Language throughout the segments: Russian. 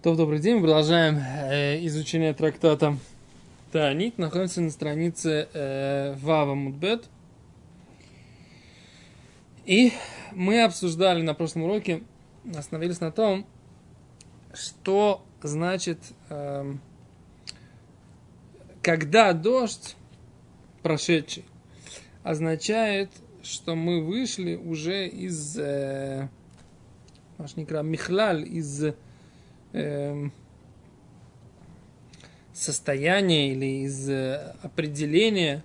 То, добрый день. Мы продолжаем э, изучение трактата Таанит. Находимся на странице э, Вава Мудбет. И мы обсуждали на прошлом уроке, остановились на том, что значит, э, когда дождь прошедший, означает, что мы вышли уже из э, Михлаль, из э, состояния или из э, определения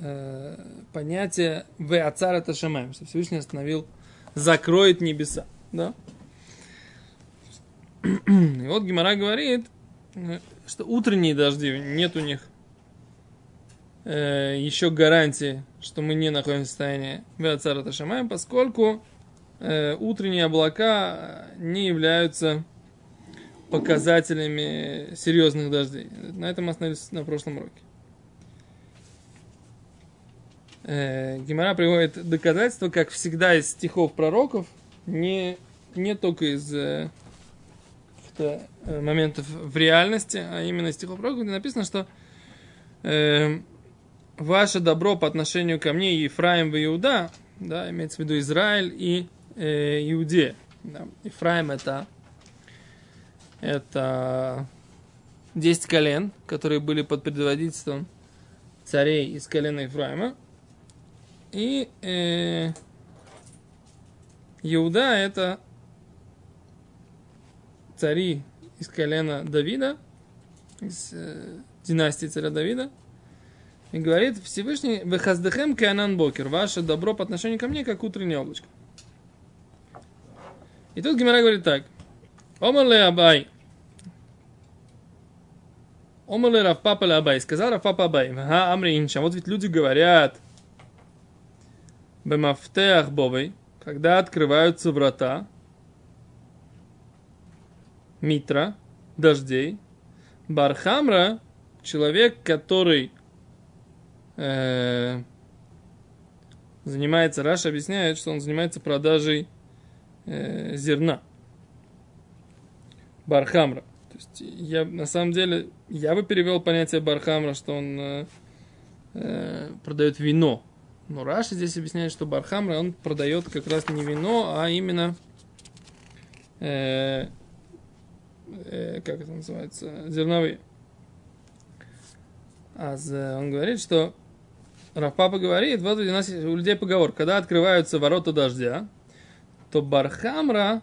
э, понятия в Ацара Ташамаем, что Всевышний остановил, закроет небеса. Да? И вот Гимара говорит, э, что утренние дожди, нет у них э, еще гарантии, что мы не находимся в состоянии Веацара Ташамаем, поскольку э, утренние облака не являются показателями серьезных дождей. На этом остановились на прошлом уроке. Э, Гимара приводит доказательства, как всегда, из стихов пророков, не, не только из э, э, моментов в реальности, а именно из стихов пророков, где написано, что э, ваше добро по отношению ко мне, Ефраим и Иуда, да, имеется в виду Израиль и э, Иудея. Да. Ефраим это это 10 колен, которые были под предводительством царей из колена Ефраима. И э, Иуда это цари из колена Давида, из э, династии царя Давида. И говорит Всевышний, «Вехаздехем кеанан бокер, ваше добро по отношению ко мне, как утреннее облачко». И тут Гимара говорит так – Омарле Абай. Омарле Равпапа Абай. Сказал Равпапа Абай. Ха Амри Инша. Вот ведь люди говорят. Бемафтеах Бобой. Когда открываются врата. Митра. Дождей. בר חמרא. Человек, который э, занимается, Раши объясняет, что он занимается продажей э, зерна. בר חמרא. То есть я на самом деле я бы перевел понятие בר חמרא, что он э, э, продает вино. Но Раши здесь объясняет, что בר חמרא он продает как раз не вино, а именно э, э, как это называется, зерновые. А он говорит, что Рафпапа говорит, вот у нас у людей поговор, когда открываются ворота дождя, то Бархамра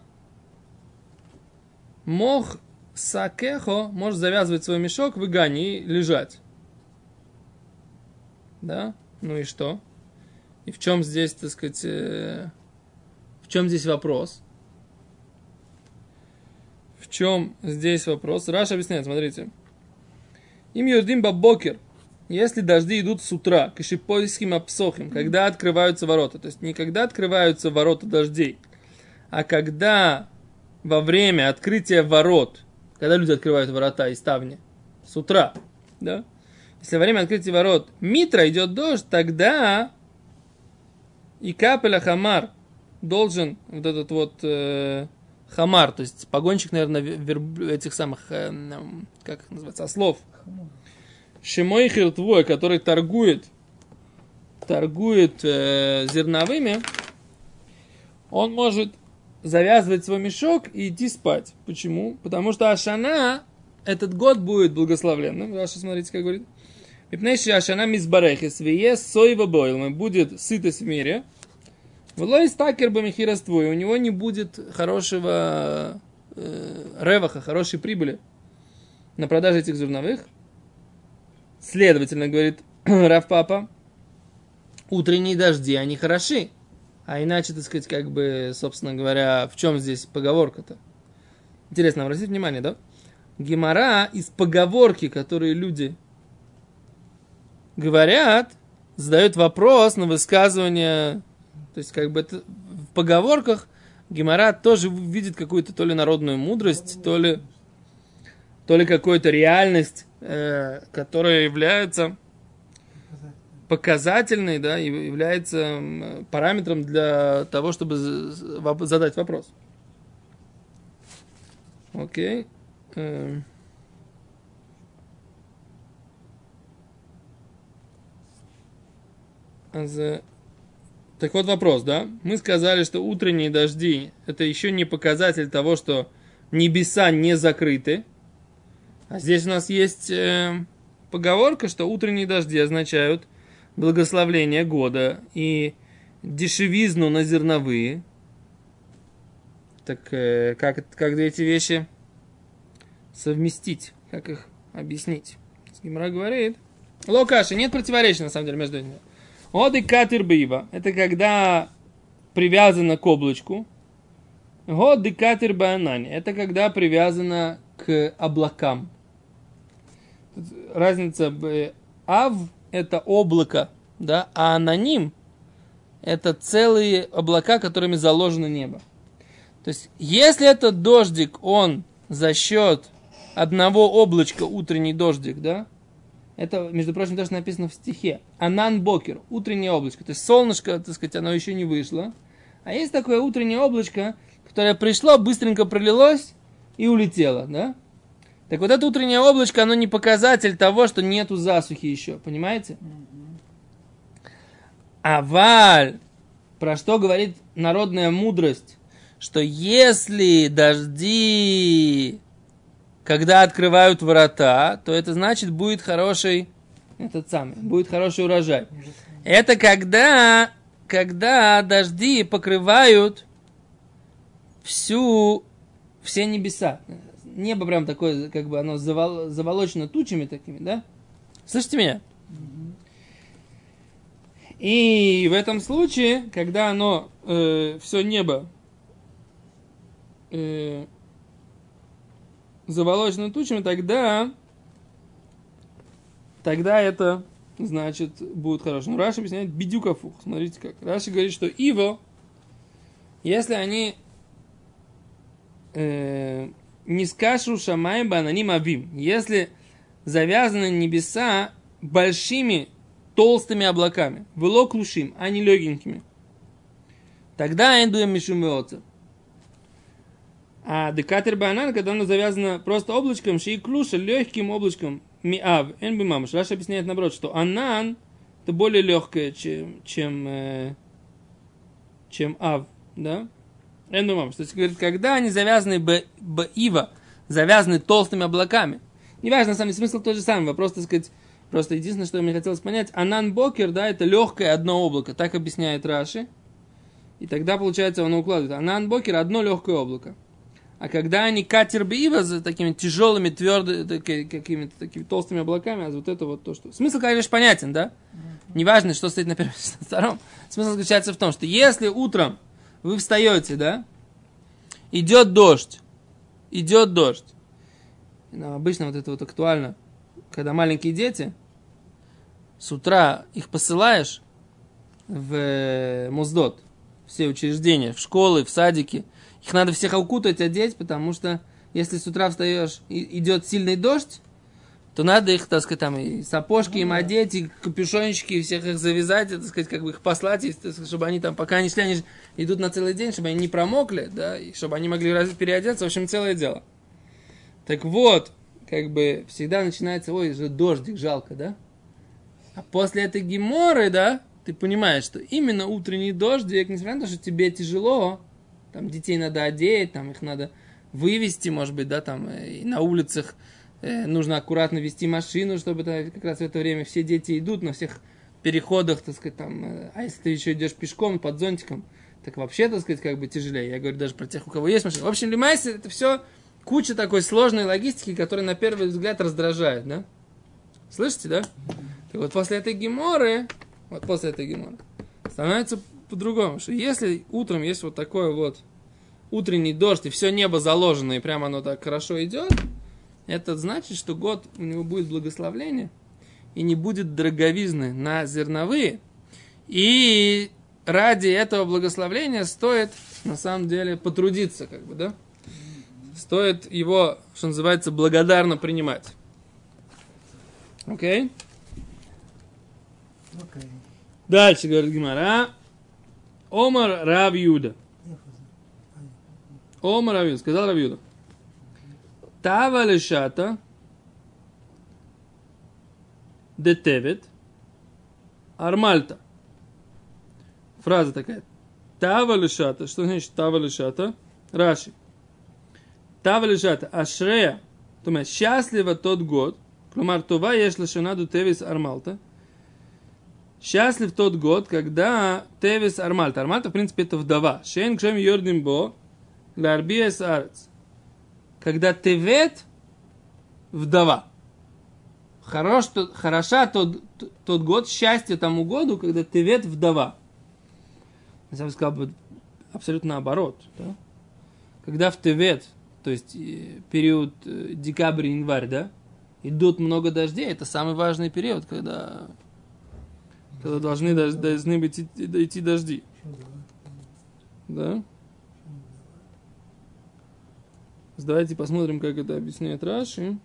Мох сакехо может завязывать свой мешок в игане и лежать. Да? Ну и что? И в чем здесь, так сказать, э, в чем здесь вопрос? В чем здесь вопрос? Раша объясняет, смотрите. Им юрдим бабокер. Если дожди идут с утра, кашипойским апсохим, когда открываются ворота, то есть не когда открываются ворота дождей, а когда во время открытия ворот, когда люди открывают ворота и ставни, с утра, да, если во время открытия ворот Митра идет дождь, тогда и капеля хамар должен вот этот вот э, хамар, то есть погонщик, наверное, верб... этих самых, э, как их называется, ослов. Шимой твой, который торгует, торгует э, зерновыми, он может завязывать свой мешок и идти спать. Почему? Потому что Ашана, этот год будет благословленным. Раша, смотрите, как говорит. Мипнейши Ашана мизбарехис, вие соева бойл, будет сытость в мире. Влой стакер бамихираствой, у него не будет хорошего э, реваха, хорошей прибыли на продаже этих зерновых. Следовательно, говорит Раф Папа, утренние дожди, они хороши. А иначе, так сказать, как бы, собственно говоря, в чем здесь поговорка-то? Интересно, обратите внимание, да? Гемора из поговорки, которые люди говорят, задают вопрос на высказывание. То есть, как бы это в поговорках Гемора тоже видит какую-то то ли народную мудрость, то ли, то ли какую-то реальность, э, которая является показательный, да, является параметром для того, чтобы задать вопрос. Окей. Эм. За- Так вот вопрос, да? Мы сказали, что утренние дожди это еще не показатель того, что небеса не закрыты. А здесь у нас есть э, поговорка, что утренние дожди означают благословление года и дешевизну на зерновые. Так э, как, как эти вещи совместить? Как их объяснить? Гимра говорит. Локаши, нет противоречия на самом деле между ними. Од и катер бива. Это когда привязано к облачку. Год и катер банани. Это когда привязано к облакам. Разница б- ав это облако, да, а аноним это целые облака, которыми заложено небо. То есть, если этот дождик, он за счет одного облачка, утренний дождик, да, это, между прочим, даже написано в стихе. Анан Бокер, утреннее облачко. То есть солнышко, так сказать, оно еще не вышло. А есть такое утреннее облачко, которое пришло, быстренько пролилось и улетело, да? Так вот это утреннее облачко, оно не показатель того, что нету засухи еще, понимаете? А валь, про что говорит народная мудрость, что если дожди, когда открывают врата, то это значит будет хороший, этот самый, будет хороший урожай. Это когда, когда дожди покрывают всю, все небеса. Небо прям такое, как бы оно завол- заволочено тучами такими, да? Слышите меня? И в этом случае, когда оно, все небо э, заволочено тучами, тогда, тогда это значит будет хорошо. Но Раши объясняет בדיוק הפוך. Смотрите как. Раши говорит, что עיבא, если они э, не скашу шамай бананим авим, если завязаны небеса большими толстыми облаками, было клушим, а не легенькими, тогда эндуем мишум. А декатер банан, когда оно завязано просто облачком, ши клуша, легким облачком, миав, эн мамаш. Раша объясняет наоборот, что анан это более легкое, чем, чем, э, чем ав, да? Эн мамаш. То есть, говорит, когда они завязаны б, б ива, завязаны толстыми облаками, неважно, на самом деле, смысл тот же самый, вопрос, так сказать, просто единственное, что мне хотелось понять, анан бокер, да, это легкое одно облако, так объясняет Раши, и тогда, получается, оно укладывает. Анан бокер одно легкое облако. А когда они катер бива за такими тяжелыми, твердыми, какими-то такими толстыми облаками, а вот это вот то, что... Смысл, конечно, понятен, да? Неважно, что стоит на первом на втором. Смысл заключается в том, что если утром вы встаете, да, идет дождь, идет дождь. Ну, обычно вот это вот актуально, когда маленькие дети, с утра их посылаешь в э, Моздот, все учреждения, в школы, в садики – их надо всех укутать, одеть, потому что если с утра встаешь и идет сильный дождь, то надо их, так сказать, там и сапожки им одеть, и капюшончики, всех их завязать, и, так сказать, как бы их послать, и, сказать, чтобы они там, пока они шли, они идут на целый день, чтобы они не промокли, да, и чтобы они могли раз- переодеться, в общем, целое дело. Так вот, как бы всегда начинается, ой, же дождик, жалко, да? А после этой геморы, да, ты понимаешь, что именно утренний дождик, несмотря на то, что тебе тяжело, там детей надо одеть, там их надо вывести, может быть, да, там э, и на улицах нужно аккуратно вести машину, чтобы как раз в это время все дети идут на всех переходах, так сказать, там, э, а если ты еще идешь пешком под зонтиком, так вообще, так сказать, как бы тяжелее. Я говорю даже про тех, у кого есть машина. В общем, Лимайся, это все куча такой сложной логистики, которая на первый взгляд раздражает, да? Слышите, да? Так вот после этой геморы, вот после этой геморы, становится по-другому, что если утром есть вот такой вот утренний дождь, и все небо заложено, и прямо оно так хорошо идет, это значит, что год у него будет благословление, и не будет дороговизны на зерновые. И ради этого благословления стоит, на самом деле, потрудиться, как бы, да? Стоит его, что называется, благодарно принимать. Окей? Окей. Дальше говорит Гимара. Омар Рав Юда. Омар Рав Юда. Сказал Рав Юда. Тава лешата детевет армальта. Фраза такая. Тава лешата. Что значит тава лешата? Раши. Тава лешата. Ашрея. То есть счастливо тот год. Клумар това еш лешанаду тевис армалта. Счастлив тот год, когда Тевис Армальта. Армальта, в принципе, это вдова. Шейн кшем йордим бо ларбиес арец. Когда Тевет вдова. Хорош, тот, хороша тот, тот год, счастье тому году, когда Тевет вдова. Я бы сказал абсолютно наоборот. Да? Когда в Тевет, то есть э, период э, декабрь-январь, да, идут много дождей, это самый важный период, когда когда должны, должны быть идти дожди. Да? Давайте посмотрим, как это объясняет Раши.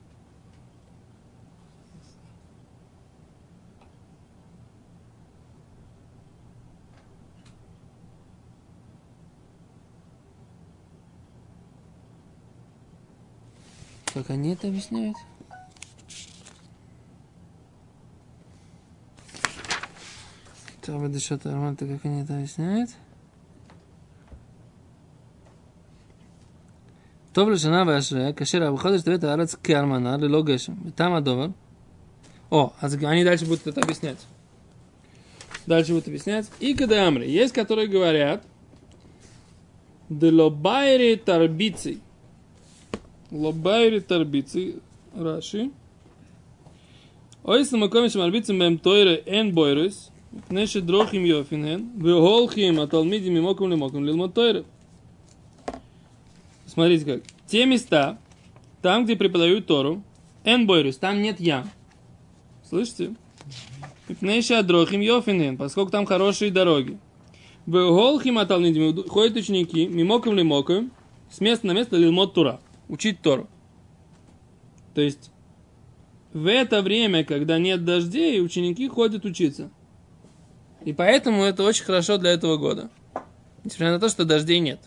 Как они это объясняют? Там это что-то, Арман, как они это объясняют? טוב לשנה ואשריה, כאשר אבו חודש תבית הארץ כאלמנה, ללא גשם. ותם הדובר. О, а они дальше будут это объяснять. Дальше будут объяснять. И кадамры. Есть, которые говорят, Делобайри тарбици. Лобайри тарбици. Раши. Ой, самакоми шамарбицем бем тойре эн бойрус. מפני שדרוכים יופין הן, והולכים התלמידים ממוקם למוקם ללמוד тойры. Смотрите как. Те места, там, где преподают Тору, Энбойрус, там нет ям. Слышите? Мипнейши адрохим йофинен, поскольку там хорошие дороги. В голхим аталнидим ходят ученики, мимоком ли моком, с места на место лилмот тура, учить Тору. То есть, в это время, когда нет дождей, ученики ходят учиться. И поэтому это очень хорошо для этого года. Несмотря на то, что дождей нет.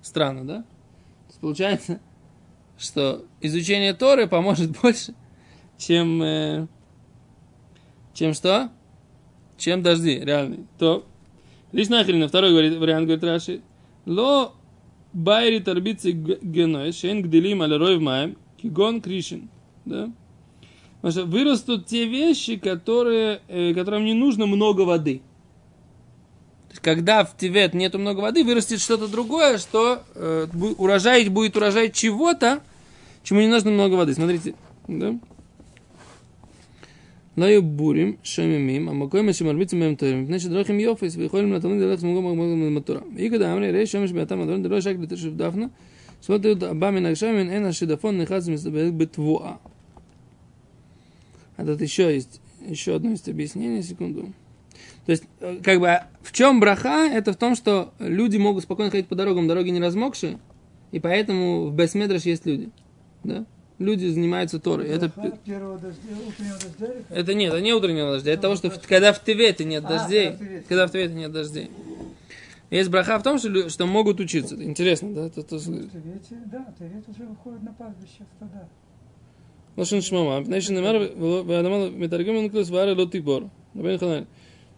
Странно, да? Получается, что изучение Торы поможет больше, чем, э, чем что? Чем дожди, реальные. То, лишь нахрен, на второй говорит, вариант говорит Раши, ло байри тарбицы геной, шен гделим алерой в маем, кигон кришин. Да? Потому что вырастут те вещи, которые, э, которым не нужно много воды когда в Тивет нету много воды, вырастет что-то другое, что э, урожай будет урожай чего-то, чему не нужно много воды. Смотрите, да? לא יהיו בורים שוממים, המקום שמרביצים בהם תורים, מפני שדרוכים יופס ויכולים לתלמיד ללכת במקום מקום בתורה. ואיכא דאמרי, ראי שמש בעתם הדברים, דלא שק לתשב דפנה, זאת הבא מן הגשמים, אין השידפון נכנס ומסתובב בתבואה. А тут еще есть, еще одно есть объяснение, секунду. То есть, э, как бы, а в чем браха? Это в том, что люди могут спокойно ходить по дорогам, дороги не размокшие, и поэтому в Бесмедраш есть люди. Да? Люди занимаются Торой. Это... Первого дождя, утреннего дождя? Это нет, это не утреннего дождя. Это того, что в, когда в Тевете нет а, дождей. А, когда в Тевете нет дождей. Есть браха в том, что, что могут учиться. Интересно, да? Это, это... Ну, Тевете, да, Тевет уже выходит на пастбище в стада. Шмама. Пнешин намер, вадамал метаргем, он клас лотибор. Рабин Ханель.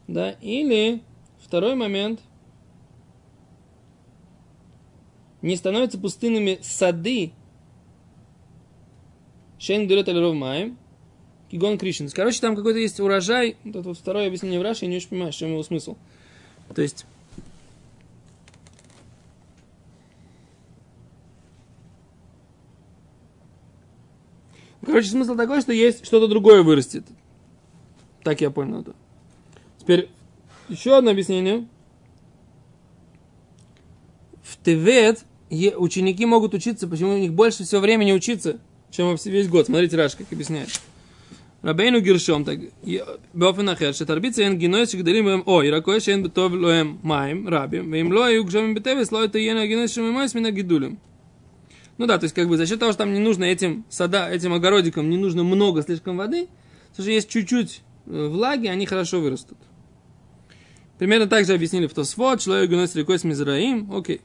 Да, или второй момент. Не становятся пустынными сады. Шейн дурет аль маем. Кигон Кришин. Короче, там какой-то есть урожай. Вот это вот второе объяснение в Раши, я не очень понимаю, в чем его смысл. То есть, Короче, смысл такой, что есть что-то другое вырастет. Так я понял это. Теперь еще одно объяснение. В Тевет е- ученики могут учиться, почему у них больше всего времени учиться, чем во вс- весь год. Смотрите, Раш, как объясняет. רבינו גרשום, באופן אחר, שתרביץ אין גינוי שגדלים בהם או ירקוי שאין בטוב להם מים רבים, ואם לא היו גשמים בטבס, לא תהיינה הגינוי שממייס מן הגידולים. Ну да, то есть как бы за счет того, что там не нужно этим сада, этим огородикам не нужно много слишком воды, потому что есть чуть-чуть э, влаги, они хорошо вырастут. Примерно так же объяснили в Тосфот, человек гунос рекой с Мизраим, окей.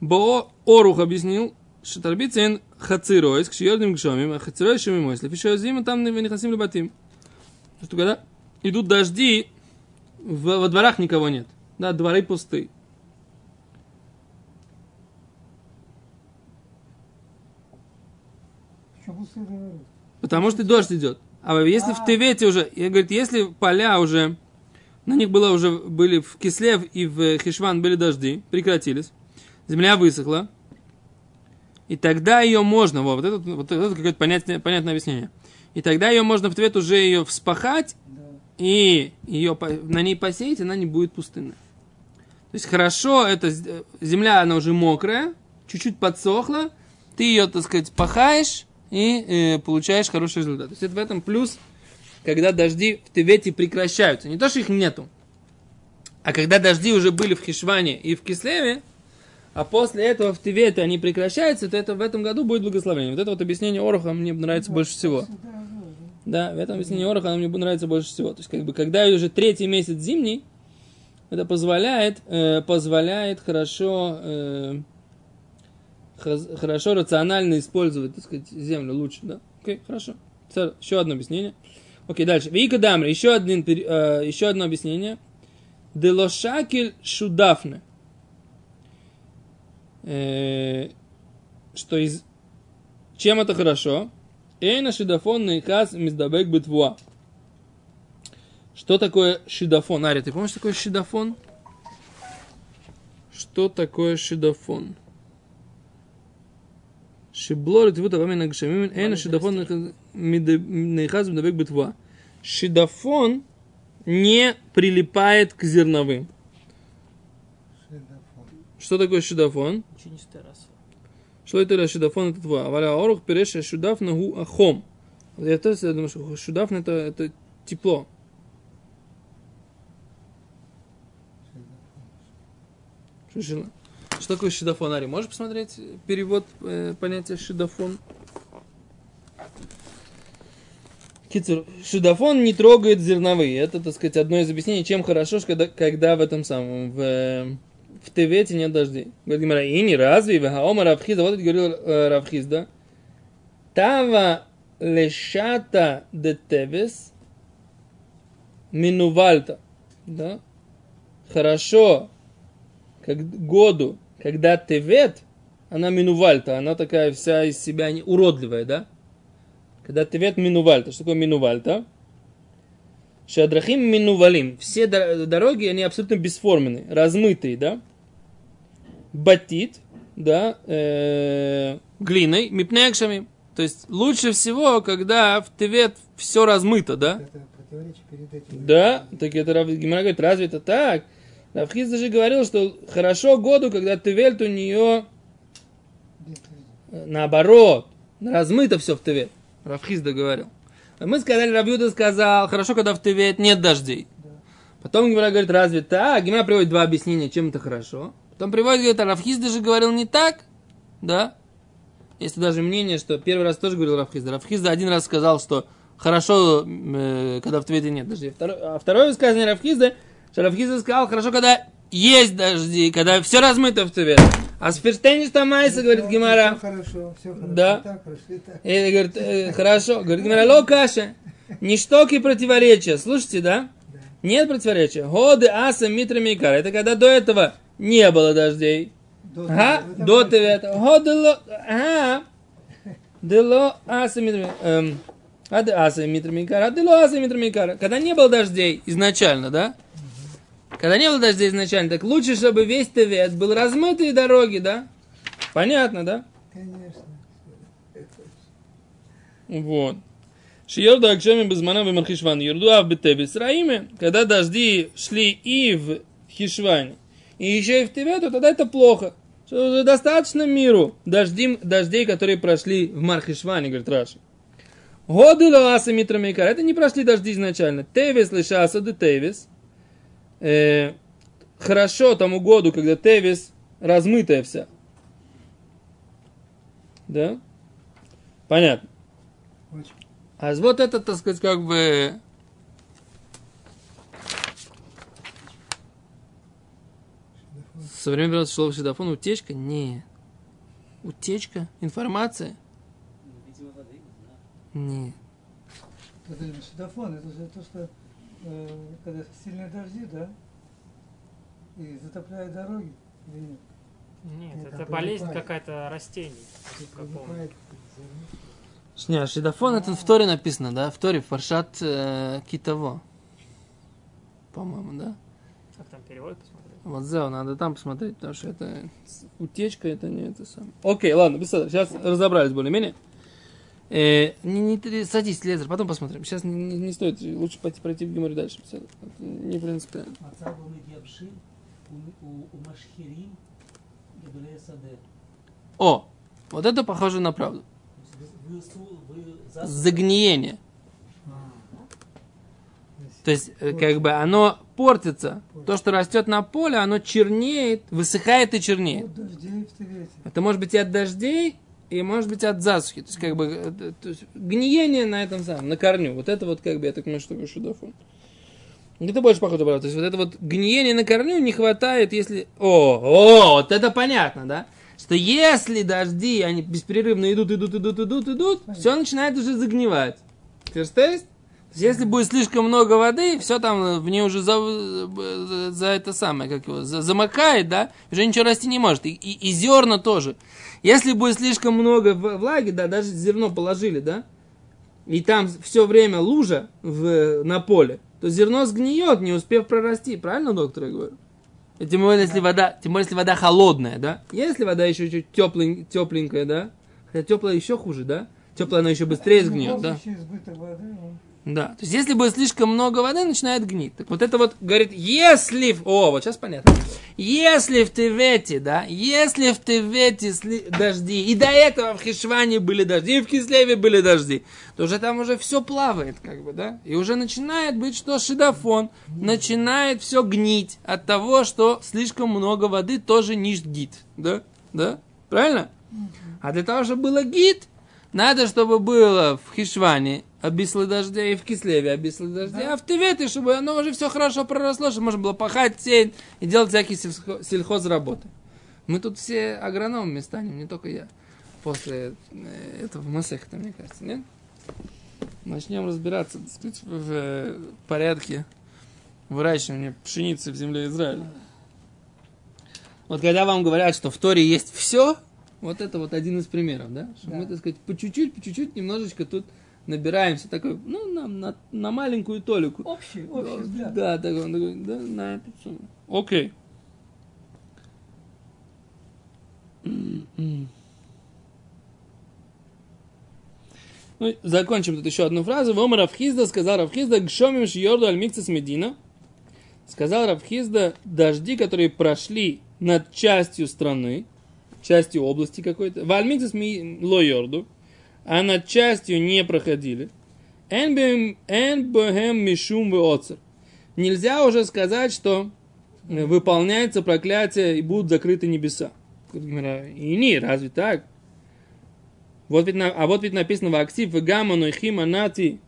Бо Орух объяснил, Шатарбицин хациройс, к шиёдным гшомим, а хацирой шимимойс, лефишо зима там не нехасим лебатим. Что когда идут дожди, в, во дворах никого нет. Да, дворы пусты. Что? Потому что дождь идет. А если в А. Тевете уже, я говорю, если поля уже, на них было уже, были в Кислев и в Хишван были дожди, прекратились, земля высохла, и тогда ее можно, во, вот это, вот это какое-то понятное, понятное объяснение, и тогда ее можно в Тевет уже ее вспахать, Да. и ее, на ней посеять, она не будет пустынной. То есть хорошо, это з- земля, она уже мокрая, чуть-чуть подсохла, ты ее, так сказать, пахаешь и э, получаешь хороший результат. То есть это в этом плюс, когда дожди в Тевете прекращаются. Не то, что их нету, а когда дожди уже были в Хишване и в Кислеве, а после этого в Тевете они прекращаются, то это в этом году будет благословение. Вот это вот объяснение Ороха мне нравится больше всего. Да, да. Да, в этом объяснении Ороха оно мне нравится больше всего. То есть, как бы, когда уже третий месяц зимний, это позволяет, э, позволяет хорошо, э, хорошо рационально использовать, так сказать, землю лучше, да? Окей, хорошо. Еще одно объяснение. Окей, дальше. Вика Дамри, еще, один, э, еще одно объяснение. Делошакель шудафне. Э, что из... Чем это хорошо? Эйна шидафон наихас миздабек битвуа. Что такое шидафон? Ария, ты помнишь, что такое шидафон? Что такое шидафон? Шиблор и твута вамина гшамимин эйна шидафон наихас миздабек битвуа. Шидафон не прилипает к зерновым. Шидафон. Что такое шидафон? Что это для шидафон это два? Валя орух переша шудаф нагу ахом. Я тоже думаю, что шудаф это, это тепло. Что? Что такое шидафон, Ари? Можешь посмотреть перевод э, понятия шидафон? Кицур, шидафон не трогает зерновые. Это, так сказать, одно из объяснений, чем хорошо, когда, когда в этом самом, в, в Тевете нет дождей. Говорит Гимара, и не разве, в Хаома Равхизда, вот это говорил э, Равхизда, Тава лешата де Тевес минувальта. Да? Хорошо, как году, когда Тевет, она минувальта, она такая вся из себя не, уродливая, да? Когда Тевет минувальта. Что такое минувальта? Шадрахим минувалим. Все дор- дороги, они абсолютно бесформенные, размытые, да? Батит, да, э, глиной, мипнекшами. То есть лучше всего, когда в Тевет все размыто, да? Это. Да, так это Гимара говорит, разве это так? Равхиз даже говорил, что хорошо году, когда Тевельт у нее э, наоборот, размыто все в Тевет. Равхиз говорил. А мы сказали, Равьюда сказал, хорошо, когда в Тевет нет дождей. Потом Гимара говорит, разве так? Гимара приводит два объяснения, чем это хорошо. Потом приводит, говорит, а Равхиз даже говорил не так, да? Есть даже мнение, что первый раз тоже говорил Равхизда. Равхизда один раз сказал, что хорошо, э, когда в Твете нет дождей. А второе высказывание Равхизда, что Равхизда сказал, хорошо, когда есть дожди, когда все размыто в Твет. А с Ферштейнистом Майса, говорит Гимара, хорошо, все хорошо. Да. И так хорошо, и так. и говорит, э, хорошо, говорит Гимара, ло каша, ништоки противоречия. Слушайте, да? Нет противоречия. Годы аса митра микара. Это когда до этого не было дождей. До Ага, до больше. Тевета. Годело, ага. Дело аса митра эм, а де аса митра микара, а дело аса митра микара. Когда не было дождей изначально, да? Когда не было дождей изначально, так лучше, чтобы весь Тевет был размытые дороги, да? Понятно, да? Конечно. Вот. Шиерду Акшеми Безмана Бемархишван. Юрду Ав Бетебис Раиме. Когда дожди шли и в Хишване, и еще и в Теве, то тогда это плохо. Что уже достаточно миру дождей, дождей, которые прошли в Мархишване, говорит Раши. Годы Лааса Митра Мейкар. Это не прошли дожди изначально. Тевис лишаса де Тевис. Э, хорошо тому году, когда Тевис размытая вся. Да? Понятно. А вот это, так сказать, как бы... Со времен слово шидафон утечка? Не. Утечка? Информация? Воды, не знаю. Не. Это же это же то, что э, когда сильные дожди, да, и затопляют дороги. или нет? Нет, Нет, это болезнь какая-то растений. Не, шидофон это в Торе написано, да? В Торе, в Фаршат э, Китово. По-моему, да? Как там перевод посмотреть? Вот Зео, надо там посмотреть, потому что это утечка, это не это самое. Окей, ладно, без Сейчас разобрались более-менее. Э, не, не, садись, Лезер, потом посмотрим. Сейчас не, не, не стоит, лучше пойти пройти в Гимаре дальше. Это не принципиально. О, вот это похоже на правду. Загниение. То есть, э, как бы оно портится. То, что растет на поле, оно чернеет, высыхает и чернеет. Это может быть и от дождей, и может быть от засухи. То есть, как бы, э, то есть, гниение на этом самом, на корню. Вот это вот, как бы, я так понимаю, что такое шудафон. Это больше похоже на правду. То есть, вот это вот гниение на корню не хватает, если... О, о, вот это понятно, да? Что если дожди, они беспрерывно идут, идут, идут, идут, идут, все начинает уже загнивать. Ферстест? Если будет слишком много воды, все там в ней уже за, за, за это самое, как его, за- замокает, да, уже ничего расти не может. И, и, и зерна тоже. Если будет слишком много влаги, да, даже зерно положили, да, и там все время лужа в, на поле, то зерно сгниет, не успев прорасти. Правильно, доктор, я говорю? И тем более, если вода, тем более, если вода холодная, да? Если вода еще чуть теплень, тепленькая, да? Хотя теплая еще хуже, да? Теплая она еще быстрее сгниет, да? Воды, Да, то есть если будет слишком много воды, начинает гнить. Так вот это вот говорит, если... в- О, вот сейчас понятно. Если в Тевете, да, если в Тевете сли- дожди, и до этого в Хишване были дожди, и в Кислеве были дожди, то уже там уже все плавает, как бы, да, и уже начинает быть, что шидофон, начинает все гнить от того, что слишком много воды тоже не гид, да, да, правильно? А для того, чтобы было гид, надо, чтобы было в Хишване обислы дождя и в Кислеве обислы дождя, а в Тевете, чтобы оно уже все хорошо проросло, чтобы можно было пахать, сеять и делать всякие сельхозработы. Мы тут все агрономами станем, не только я. После э, этого Масехта, мне кажется, нет? Начнем разбираться, так сказать, в э, порядке выращивания пшеницы в земле Израиля. Вот когда вам говорят, что в Торе есть все, вот это вот один из примеров, да? Что Да. мы, так сказать, по чуть-чуть, по чуть-чуть немножечко тут набираемся такой, ну, на, на, на маленькую толику. общий, общий взгляд. Да, так он такой, да, на эту сумму. Окей. М-м. Ну, закончим тут еще одну фразу. Вома Равхизда сказал Равхизда, гшомим шьорду аль микцес медина. Сказал Равхизда, дожди, которые прошли над частью страны, частью области какой-то, в аль микцес ми ло йорду, а над частью не проходили. Эн бем- эн бэхэм мишум веоцер. Нельзя уже сказать, что э, выполняется проклятие и будут закрыты небеса. И не, разве так? Вот ведь, а вот ведь написано в актив гамма нойхим анати.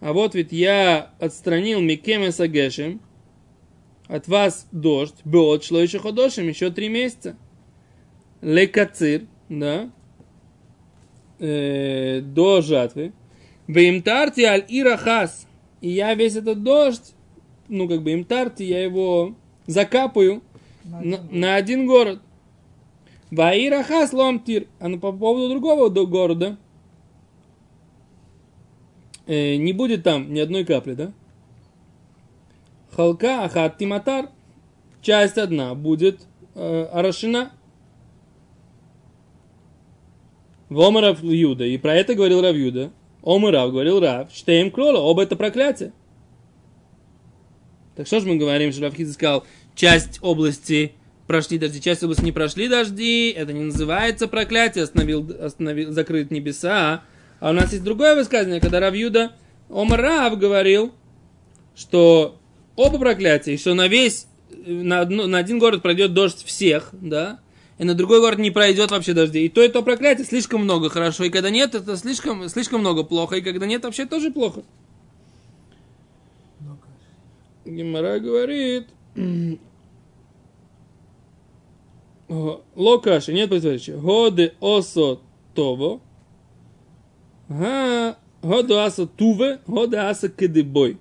А вот ведь я отстранил Микеме Сагешем от вас дождь, беот шло еще ходошем, еще три месяца. Лекацир, да, э, до жатвы. Ваимтарти аль ирахас. И я весь этот дождь, ну как бы имтарти, я его закапаю На на, один на один город. Ваирахас ломтир. А ну, по поводу другого города э, не будет там ни одной капли, да? Халка ахат тиматар. Часть одна будет э, орошена. Вома Рав Юда. И про это говорил Рав Юда. Омы Рав говорил Рав. Штеем крола. Оба это проклятие. Так что же мы говорим, что Равхиз сказал, часть области прошли дожди, часть области не прошли дожди, это не называется проклятие, остановил, остановил, закрыть небеса. А у нас есть другое высказывание, когда Равьюда Омар Рав говорил, что оба проклятия, и что на весь, на, одно- на один город пройдет дождь всех, да, и на другой город не пройдет вообще дождей. И то, и то проклятие слишком много хорошо, и когда нет, это слишком, слишком много плохо, и когда нет, вообще тоже плохо. Гемора говорит, Го- Локаши, нет противоречия. Годе осо того. Годе аса туве, годе аса кедебой.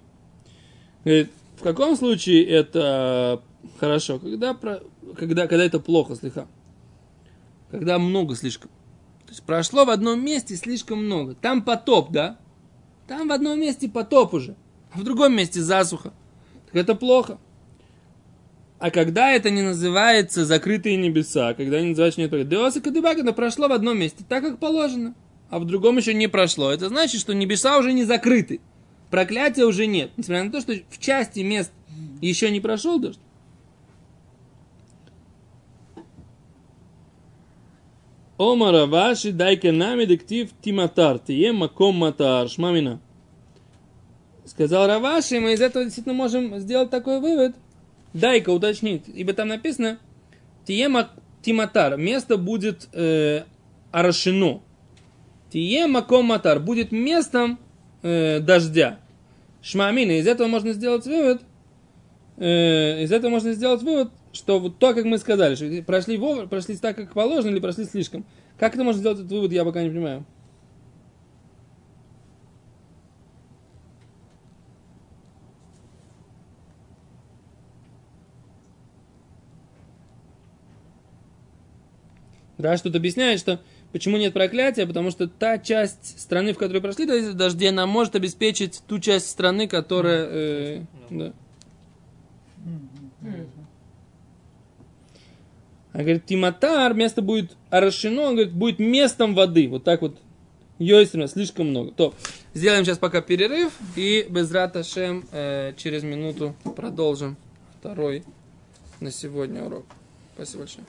Говорит, в каком случае это хорошо? Когда, когда, когда это плохо слегка. Когда много слишком. То есть прошло в одном месте слишком много. Там потоп, да? Там в одном месте потоп уже. А в другом месте засуха. Так это плохо. А когда это не называется закрытые небеса, когда не называется нет Деоса Кадыбак, это прошло в одном месте, так как положено, а в другом еще не прошло. Это значит, что небеса уже не закрыты. Проклятия уже нет. Несмотря на то, что в части мест еще не прошел дождь. Омара ваши дайка нами дектив тиматар, тие маком матар, шмамина. Сказал Раваши, мы из этого действительно можем сделать такой вывод. Дай-ка уточнить, ибо там написано Тиема Тиматар, место будет э, орошено. Тиема Коматар будет местом э, дождя. Шмамина, из этого можно сделать вывод, э, из этого можно сделать вывод, что вот то, как мы сказали, что прошли, вовремя, прошли так, как положено, или прошли слишком. Как это можно сделать этот вывод, я пока не понимаю. Раш тут объясняет, что почему нет проклятия, потому что та часть страны, в которой прошли дожди, она может обеспечить ту часть страны, которая... э, да. Мгм. А говорит, Тиматар, место будет орошено, он говорит, будет местом воды. Вот так вот. Йойстрина, слишком много. То, сделаем сейчас пока перерыв и без Раташем э, через минуту продолжим второй на сегодня урок. Спасибо большое.